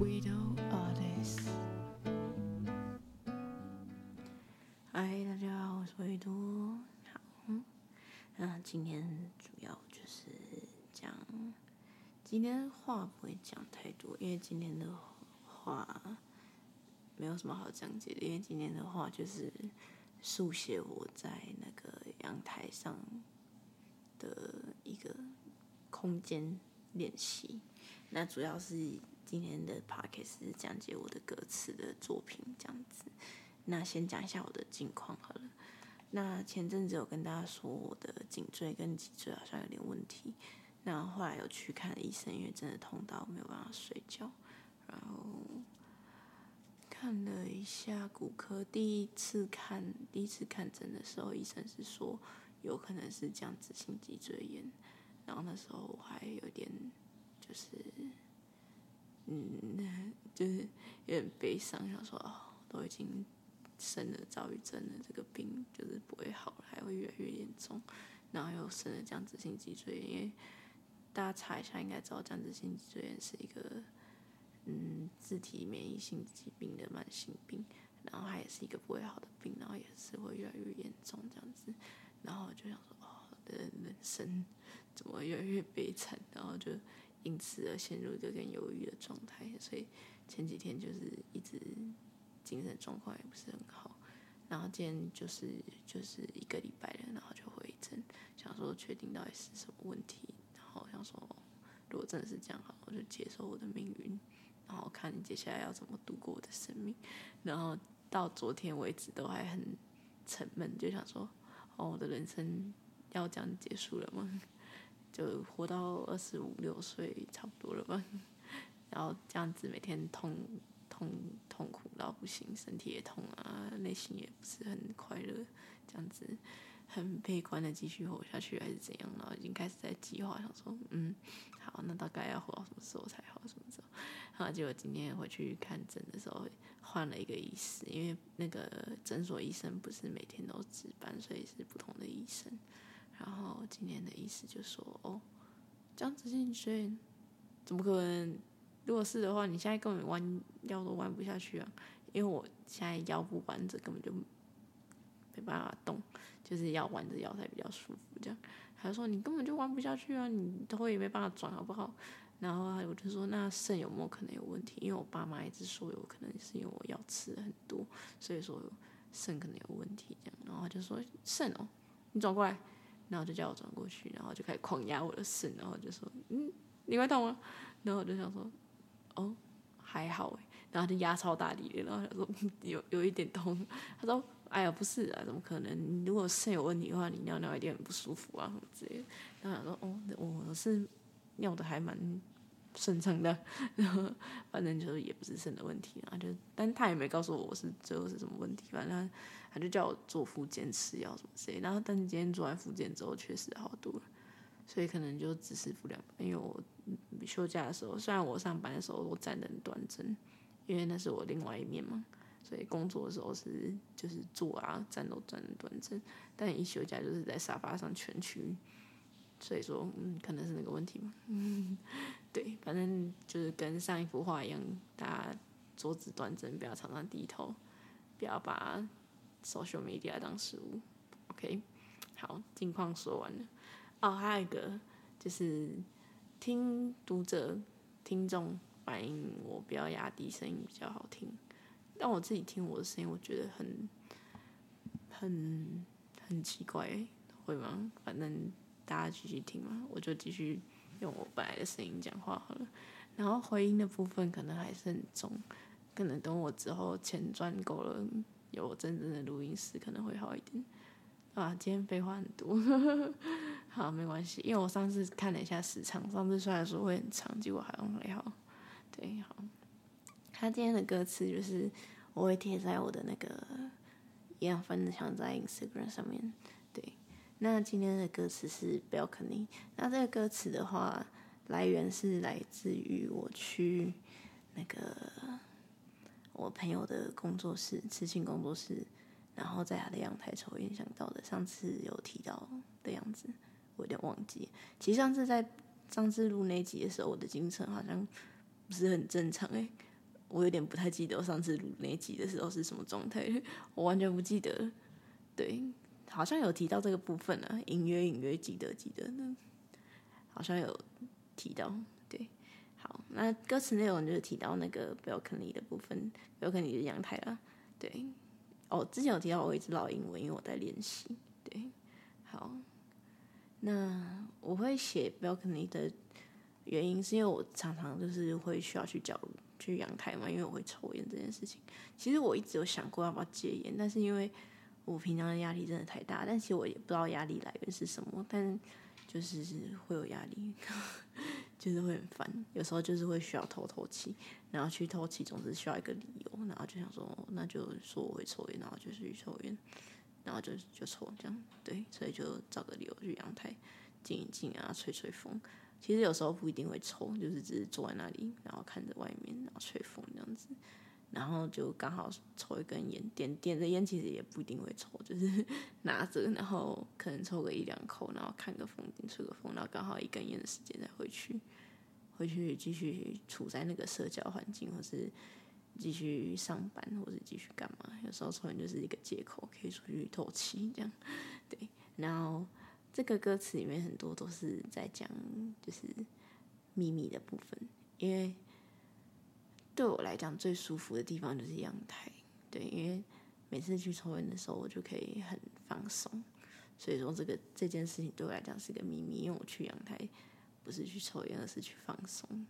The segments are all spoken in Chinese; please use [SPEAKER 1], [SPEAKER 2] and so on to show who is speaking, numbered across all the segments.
[SPEAKER 1] Widow Attis。嗨，大家好，我是维多。好，那今天主要就是讲，今天话不会讲太多，因为今天的话没有什么好讲解的，因为今天的话就是书写我在那个阳台上的一个空间练习。那主要是。今天的 podcast 是讲解我的歌词的作品，这样子。那先讲一下我的近况好了。那前阵子有跟大家说我的颈椎跟脊椎好像有点问题，那后来有去看医生，因为真的痛到没有办法睡觉。然后看了一下骨科，第一次看第一次看诊的时候，医生是说有可能是僵直性脊椎炎。然后那时候我还有点就是。嗯，就是有点悲伤，想说哦，都已经生了躁郁症了，这个病就是不会好了，还会越来越严重。然后又生了僵直性脊椎炎，因为大家查一下应该知道，僵直性脊椎炎是一个嗯自体免疫性疾病的慢性病，然后它也是一个不会好的病，然后也是会越来越严重这样子。然后就想说哦，我的人生怎么越来越悲惨？然后就。因此而陷入有点犹豫的状态，所以前几天就是一直精神状况也不是很好。然后今天就是就是一个礼拜了，然后就回诊，想说确定到底是什么问题。然后想说，如果真的是这样好，我就接受我的命运，然后看接下来要怎么度过我的生命。然后到昨天为止都还很沉闷，就想说，哦，我的人生要这样结束了吗？就活到二十五六岁差不多了吧，然后这样子每天痛痛痛苦到不行，身体也痛啊，内心也不是很快乐，这样子很悲观的继续活下去还是怎样？然后已经开始在计划，想说嗯，好，那大概要活到什么时候才好？什么时候？然后结果今天回去看诊的时候换了一个医师，因为那个诊所医生不是每天都值班，所以是不同的医生。然后今天的意思就说：“哦，僵直性脊椎怎么可能？如果是的话，你现在根本弯腰都弯不下去啊！因为我现在腰不弯着，根本就没办法动，就是要弯着腰才比较舒服。这样，他说你根本就弯不下去啊，你头也没办法转，好不好？然后我就说，那肾有没有可能有问题？因为我爸妈一直说有可能是因为我药吃的很多，所以说肾可能有问题。这样，然后他就说肾哦，你转过来。”然后就叫我转过去，然后就开始狂压我的肾，然后就说：“嗯，你会痛吗？”然后我就想说：“哦，还好哎。”然后就压超大力的，然后他说：“有有一点痛。”他说：“哎呀，不是啊，怎么可能？如果肾有问题的话，你尿尿一定很不舒服啊，什么之类的。”然后想说：“哦，我是尿的还蛮顺畅的，然后反正就是也不是肾的问题啊，就但他也没告诉我我是最后是什么问题，反正。”他就叫我做复健吃药什么之类，然后但是今天做完复健之后确实好多了，所以可能就只是不了。因为我休假的时候，虽然我上班的时候我站得很端正，因为那是我另外一面嘛，所以工作的时候是就是坐啊站都站得端正，但一休假就是在沙发上蜷曲，所以说嗯可能是那个问题嘛，嗯对，反正就是跟上一幅画一样，大家桌子端正，不要常常低头，不要把。social media 当食物，OK，好，近况说完了。哦，还有一个就是听读者、听众反映我不要压低声音比较好听，但我自己听我的声音，我觉得很、很、很奇怪，会吗？反正大家继续听嘛，我就继续用我本来的声音讲话好了。然后回音的部分可能还是很重，可能等我之后钱赚够了。有真正的录音室可能会好一点啊！今天废话很多，好，没关系，因为我上次看了一下时长，上次虽然说会很长，结果好像还好。对，好。他今天的歌词就是我会贴在我的那个一样分享在 Instagram 上面。那今天的歌词是 Balcony。那这个歌词的话，来源是来自于我去那个。我朋友的工作室，刺青工作室，然后在他的阳台抽烟想到的。上次有提到的样子，我有点忘记。其实上次在上次录那集的时候，我的精神好像不是很正常诶、我有点不太记得我上次录那集的时候是什么状态，我完全不记得。对，好像有提到这个部分啊，隐约隐约记得记得呢，好像有提到。对，好，那歌词内容就是提到那个 balcony 的部分，balcony 的阳台啦。对，哦，之前有提到我一直老英文，因为我在练习。对，好，那我会写 balcony 的原因是因为我常常就是会需要去角。去阳台嘛，因为我会抽烟这件事情。其实我一直有想过要不要戒烟，但是因为我平常的压力真的太大，但其实我也不知道压力来源是什么，但就是会有压力，就是会很烦。有时候就是会需要透透气，然后去透气总是需要一个理由，然后就想说，那就说我会抽烟，然后就是去抽烟，然后就就抽这样，对，所以就找个理由去阳台静一静啊，吹吹风。其实有时候不一定会抽，就是只是坐在那里，然后看着外面，然后吹风这样子，然后就刚好抽一根烟，点点着烟，其实也不一定会抽，就是 拿着，然后可能抽个一两口，然后看个风景，吹个风，然后刚好一根烟的时间再回去，回去继续处在那个社交环境，或是继续上班，或是继续干嘛。有时候抽烟就是一个借口，可以出去透气，这样，对，然后。这个歌词里面很多都是在讲，就是秘密的部分。因为对我来讲，最舒服的地方就是阳台。对，因为每次去抽烟的时候，我就可以很放松。所以说，这个这件事情对我来讲是个秘密，因为我去阳台不是去抽烟，而是去放松。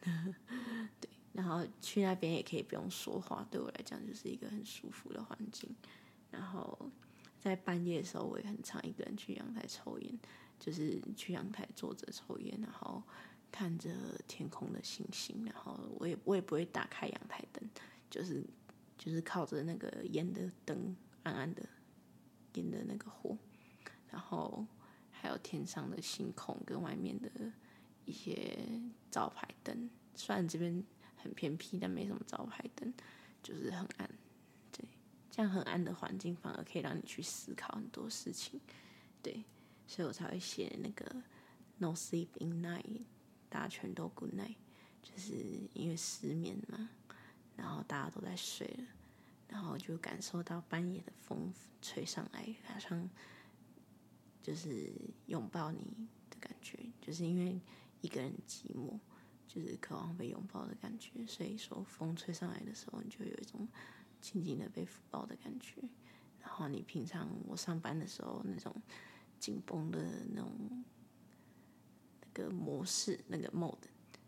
[SPEAKER 1] 对，然后去那边也可以不用说话，对我来讲就是一个很舒服的环境。然后。在半夜的时候，我也很常一个人去阳台抽烟，就是去阳台坐着抽烟，然后看着天空的星星，然后我也我也不会打开阳台灯，就是就是靠着那个烟的灯，暗暗的烟的那个火，然后还有天上的星空跟外面的一些招牌灯，虽然这边很偏僻，但没什么招牌灯，就是很暗。对这样很暗的环境，反而可以让你去思考很多事情，对，所以我才会写那个 No sleep in night，大家全都 good night，就是因为失眠嘛，然后大家都在睡了，然后就感受到半夜的风吹上来，好像就是拥抱你的感觉，就是因为一个人寂寞，就是渴望被拥抱的感觉，所以说风吹上来的时候，你就有一种。轻轻的被抚抱的感觉，然后你平常我上班的时候那种紧绷的那种个模式那个 mode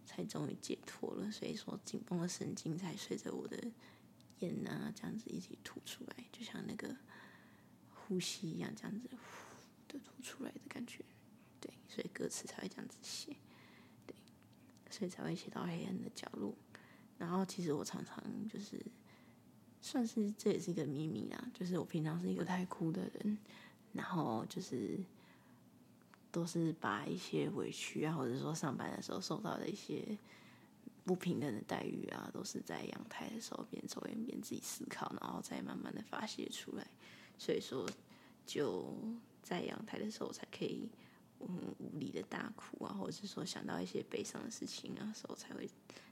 [SPEAKER 1] 才终于解脱了，所以说紧绷的神经才随着我的眼啊这样子一起吐出来，就像那个呼吸一样，这样子呼的吐出来的感觉，对，所以歌词才会这样子写，对，所以才会写到黑暗的角落，然后其实我常常就是。算是这也是一个秘密啊，就是我平常是一个太哭的人，然后就是都是把一些委屈啊，或者说上班的时候受到的一些不平等的待遇啊，都是在阳台的时候边抽烟边自己思考，然后再慢慢的发泄出来。所以说就在阳台的时候才可以嗯无力的大哭啊，或者是说想到一些悲伤的事情啊时候才会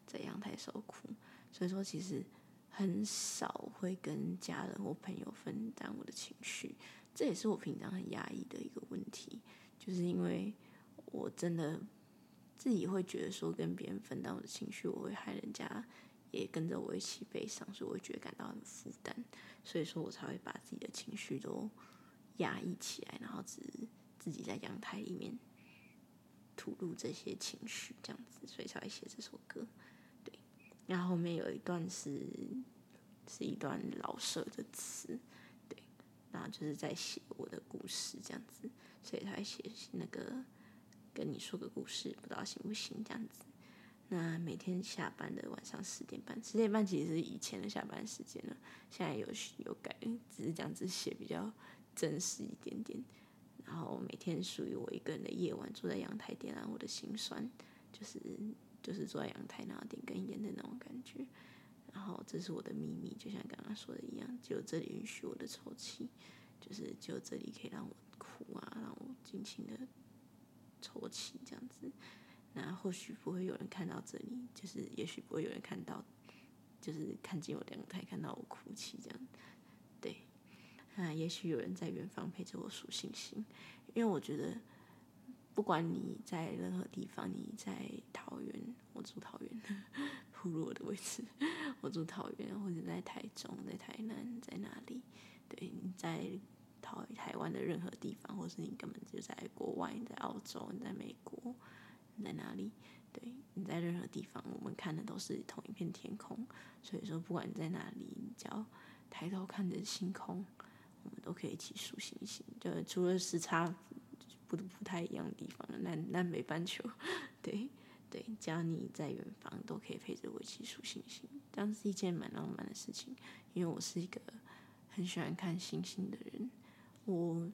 [SPEAKER 1] 在阳台的时候哭。所以说其实。很少会跟家人或朋友分担我的情绪，这也是我平常很压抑的一个问题。就是因为我真的自己会觉得说，跟别人分担我的情绪，我会害人家也跟着我一起悲伤，所以我觉得感到很负担。所以说我才会把自己的情绪都压抑起来，然后只自己在阳台里面吐露这些情绪，这样子，所以才会写这首歌。对然后后面有一段是，是一段老舍的词，对，然后就是在写我的故事这样子，所以他写那个跟你说个故事，不知道行不行这样子。那每天下班的晚上十点半，十点半其实是以前的下班时间了，现在有有改，只是这样子写比较正式一点点。然后每天属于我一个人的夜晚，坐在阳台点燃我的心酸，就是。就是坐在阳台，然后点根烟的那种感觉。然后这是我的秘密，就像刚刚说的一样，只有这里允许我的抽泣，就是只有这里可以让我哭啊，让我尽情的抽泣这样子。那或许不会有人看到这里，就是也许不会有人看到就是看见我的阳台，看到我哭泣这样。对，啊，也许有人在远方陪着我数星星，因为我觉得，不管你在任何地方，你在桃园，我住桃园，铺路的位置，我住桃园，或者在台中，在台南，在哪里？对，你在台台湾的任何地方，或是你根本就在国外，你在澳洲，你在美国，你在哪里？对，你在任何地方，我们看的都是同一片天空。所以说，不管你在哪里，你只要抬头看着星空，我们都可以一起数星星。就除了时差不不太一样的地方，南南北半球，对对，只要你在远方，都可以陪着我一起数星星。这样是一件蛮浪漫的事情，因为我是一个很喜欢看星星的人。我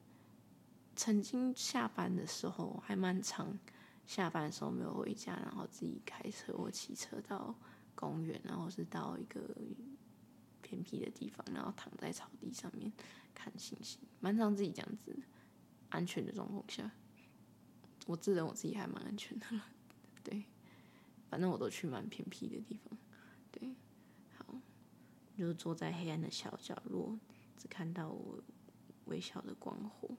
[SPEAKER 1] 曾经下班的时候还蛮常。下班的时候没有回家，然后自己开车或骑车到公园，然后是到一个偏僻的地方，然后躺在草地上面看星星，蛮常自己这样子，安全的状况下，我自认我自己还蛮安全的了，对，反正我都去蛮偏僻的地方，对，好，就坐在黑暗的小角落，只看到我微笑的光火，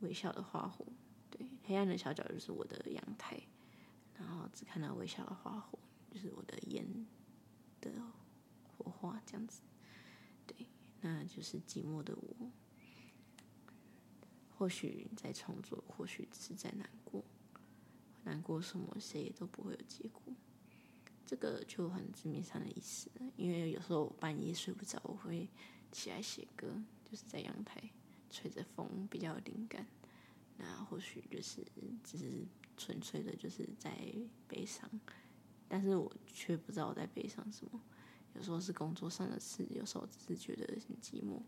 [SPEAKER 1] 微笑的花火。对黑暗的小角就是我的阳台，然后只看到微笑的花火，就是我的烟的火花这样子。对，那就是寂寞的我，或许在创作，或许是在难过，难过什么，谁也都不会有结果。这个就很字面上的意思，因为有时候我半夜睡不着，我会起来写歌，就是在阳台吹着风，比较有灵感。那或许就是只是纯粹的，就是在悲伤，但是我却不知道我在悲伤什么。有时候是工作上的事，有时候只是觉得很寂寞，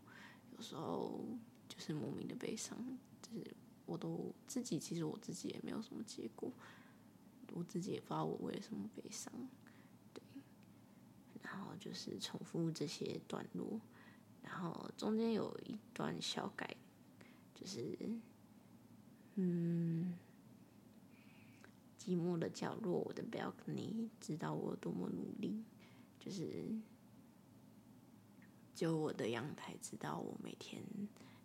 [SPEAKER 1] 有时候就是莫名的悲伤。就是我都自己，其实我自己也没有什么结果，我自己也不知道我为什么悲伤。对，然后就是重复这些段落，然后中间有一段小改，就是。嗯，寂寞的角落，我的 balcony，知道我多么努力，就是，就我的阳台，知道我每天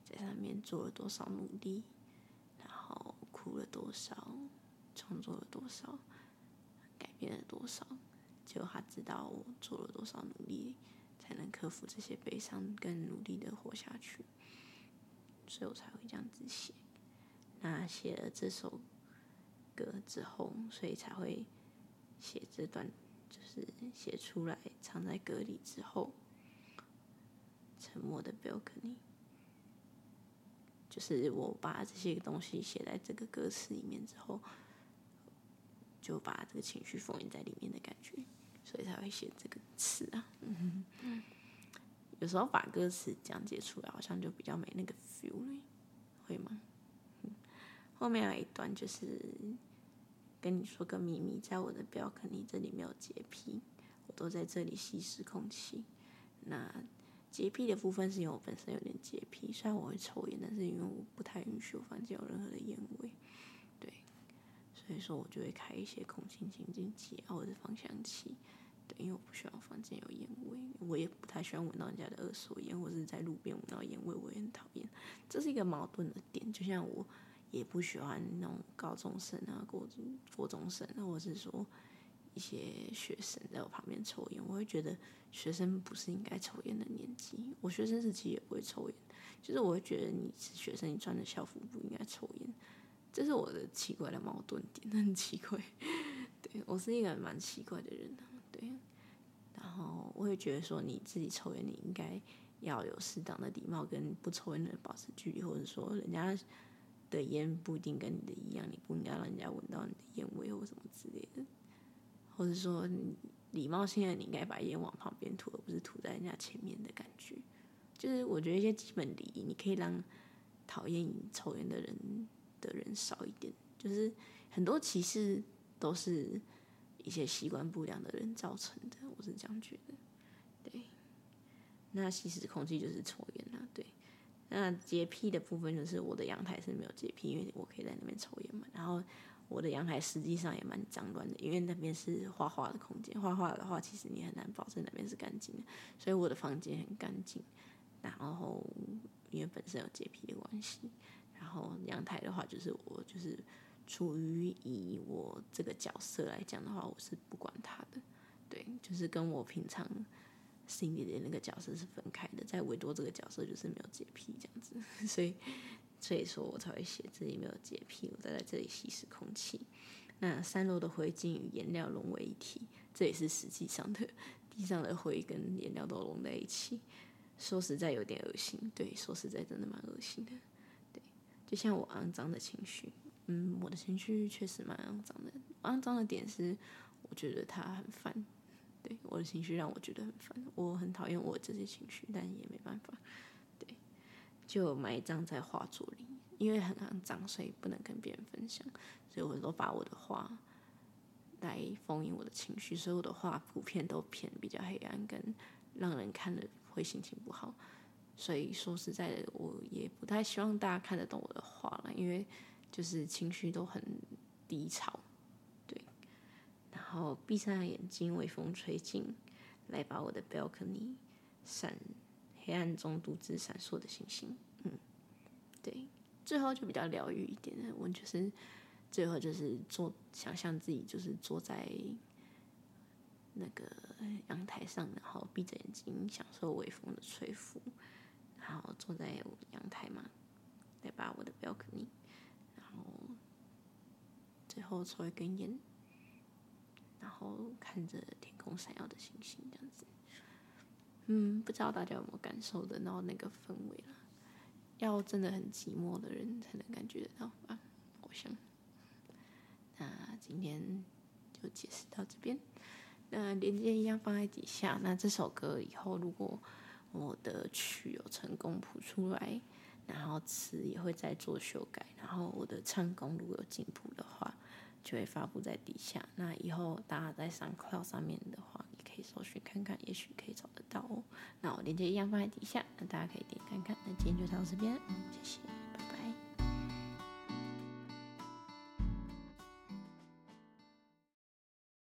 [SPEAKER 1] 在上面做了多少努力，然后哭了多少，创作了多少，改变了多少，就他知道我做了多少努力，才能克服这些悲伤，更努力的活下去，所以我才会这样子写。那写了这首歌之后，所以才会写这段，就是写出来，藏在歌里之后，沉默的 balcony，就是我把这些东西写在这个歌词里面之后，就把这个情绪封印在里面的感觉，所以才会写这个词啊。嗯，有时候把歌词讲解出来，好像就比较没那个 feel 了，会吗？后面有一段就是跟你说个秘密，在我的 balcony 这里没有洁癖，我都在这里吸食空气。那洁癖的部分是因为我本身有点洁癖，虽然我会抽烟，但是因为我不太允许我房间有任何的烟味，所以说我就会开一些空气清净机或者是芳香器，对，因为我不喜欢房间有烟味，我也不太喜欢闻到人家的二手烟，或者是在路边闻到烟味，我也很讨厌。这是一个矛盾的点，就像我。也不喜欢那种高中生啊、国中、国中生，或者是说一些学生在我旁边抽烟，我会觉得学生不是应该抽烟的年纪。我学生时期也不会抽烟，就是我会觉得你是学生，你穿的校服不应该抽烟，这是我的奇怪的矛盾点，很奇怪。对，我是一个蛮奇怪的人，对。然后我会觉得说，你自己抽烟，你应该要有适当的礼貌，跟不抽烟的人保持距离，或者说人家。的烟不一定跟你的一样，你不应该让人家闻到你的烟味或什么之类的，或者说礼貌性的你应该把烟往旁边吐，而不是吐在人家前面的感觉。就是我觉得一些基本礼仪，你可以让讨厌抽烟的人的人少一点。就是很多歧视都是一些习惯不良的人造成的，我是这样觉得。对，那吸食空气就是抽烟啊，对。那洁癖的部分就是我的阳台是没有洁癖，因为我可以在那边抽烟嘛。然后我的阳台实际上也蛮脏乱的，因为那边是画画的空间，画画的话其实你很难保证那边是干净的，所以我的房间很干净。然后因为本身有洁癖的关系，然后阳台的话就是我就是处于以我这个角色来讲的话，我是不管他的，对，就是跟我平常心里的那个角色是分开的，在维多这个角色就是没有洁癖这样子，所以。所以说我才会写自己没有洁癖，我再在这里吸食空气。那三楼的灰烬与颜料融为一体，这也是实际上的，地上的灰跟颜料都融在一起。说实在有点恶心，对，说实在真的蛮恶心的。就像我肮脏的情绪，嗯，我的情绪确实蛮肮脏的。肮脏的点是，我觉得他很烦，对，我的情绪让我觉得很烦，我很讨厌我这些情绪，但也没办法。对就埋葬在画作里，因为很肮脏，所以不能跟别人分享。所以我都把我的画来封印我的情绪，所以我的画普遍都偏比较黑暗，跟让人看了会心情不好。所以说实在的，我也不太希望大家看得懂我的话了，因为就是情绪都很低潮。对，然后闭上了眼睛，微风吹进来，把我的 balcony 闪。黑暗中独自闪烁的星星，嗯，对，最后就比较疗愈一点的，我就是最后就是坐，想象自己就是坐在那个阳台上，然后闭着眼睛享受微风的吹拂，然后坐在阳台嘛，来把我的 balcony，然后最后抽一根烟，然后看着天空闪耀的星星，这样子。嗯，不知道大家有没有感受得到那个氛围了？要真的很寂寞的人才能感觉得到吧？我想。那今天就解释到这边。那链接一样放在底下。那这首歌以后如果我的曲有成功谱出来，然后词也会再做修改，然后我的唱功如果有进步的话，就会发布在底下。那以后大家在 SoundCloud 上面的话，可以搜寻看看，也许可以找得到哦。那我链接一样放在底下，那大家可以点看看。那今天就到这边，谢谢。